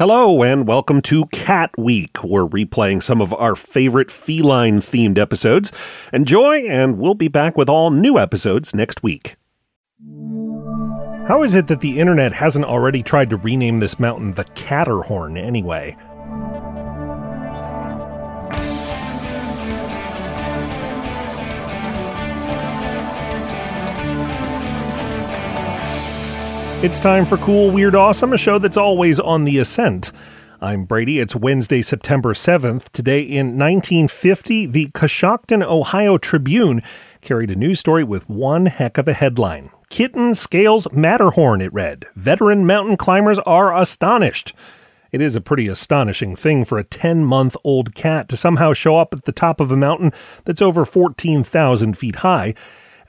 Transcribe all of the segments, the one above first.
Hello, and welcome to Cat Week. We're replaying some of our favorite feline themed episodes. Enjoy, and we'll be back with all new episodes next week. How is it that the internet hasn't already tried to rename this mountain the Catterhorn anyway? It's time for Cool, Weird, Awesome, a show that's always on the ascent. I'm Brady. It's Wednesday, September 7th. Today in 1950, the Coshocton, Ohio Tribune carried a news story with one heck of a headline. Kitten scales Matterhorn, it read. Veteran mountain climbers are astonished. It is a pretty astonishing thing for a 10 month old cat to somehow show up at the top of a mountain that's over 14,000 feet high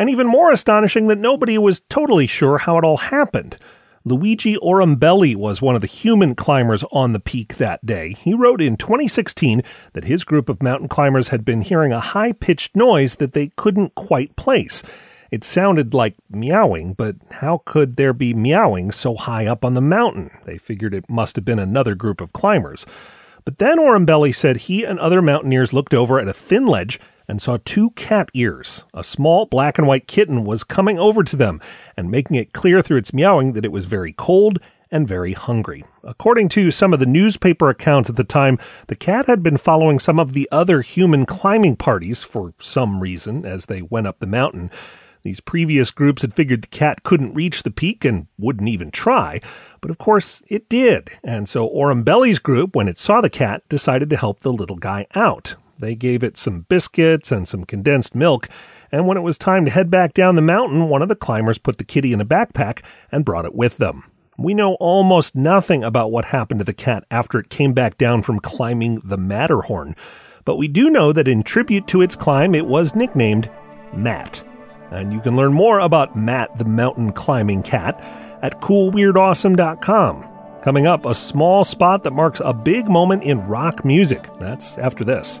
and even more astonishing that nobody was totally sure how it all happened. Luigi Orambelli was one of the human climbers on the peak that day. He wrote in 2016 that his group of mountain climbers had been hearing a high pitched noise that they couldn't quite place. It sounded like meowing, but how could there be meowing so high up on the mountain? They figured it must have been another group of climbers. But then Orambelli said he and other mountaineers looked over at a thin ledge and saw two cat ears. A small black and white kitten was coming over to them and making it clear through its meowing that it was very cold and very hungry. According to some of the newspaper accounts at the time, the cat had been following some of the other human climbing parties for some reason as they went up the mountain. These previous groups had figured the cat couldn't reach the peak and wouldn't even try, but of course it did. And so Orambelli's group, when it saw the cat, decided to help the little guy out. They gave it some biscuits and some condensed milk, and when it was time to head back down the mountain, one of the climbers put the kitty in a backpack and brought it with them. We know almost nothing about what happened to the cat after it came back down from climbing the Matterhorn, but we do know that in tribute to its climb, it was nicknamed Matt. And you can learn more about Matt the mountain climbing cat at coolweirdawesome.com. Coming up, a small spot that marks a big moment in rock music. That's after this.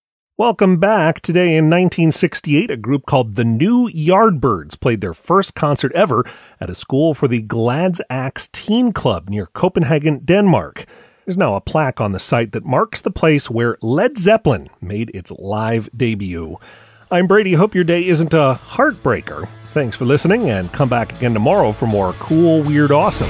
Welcome back. Today in 1968, a group called the New Yardbirds played their first concert ever at a school for the Gladsaxe Teen Club near Copenhagen, Denmark. There's now a plaque on the site that marks the place where Led Zeppelin made its live debut. I'm Brady. Hope your day isn't a heartbreaker. Thanks for listening, and come back again tomorrow for more cool, weird, awesome.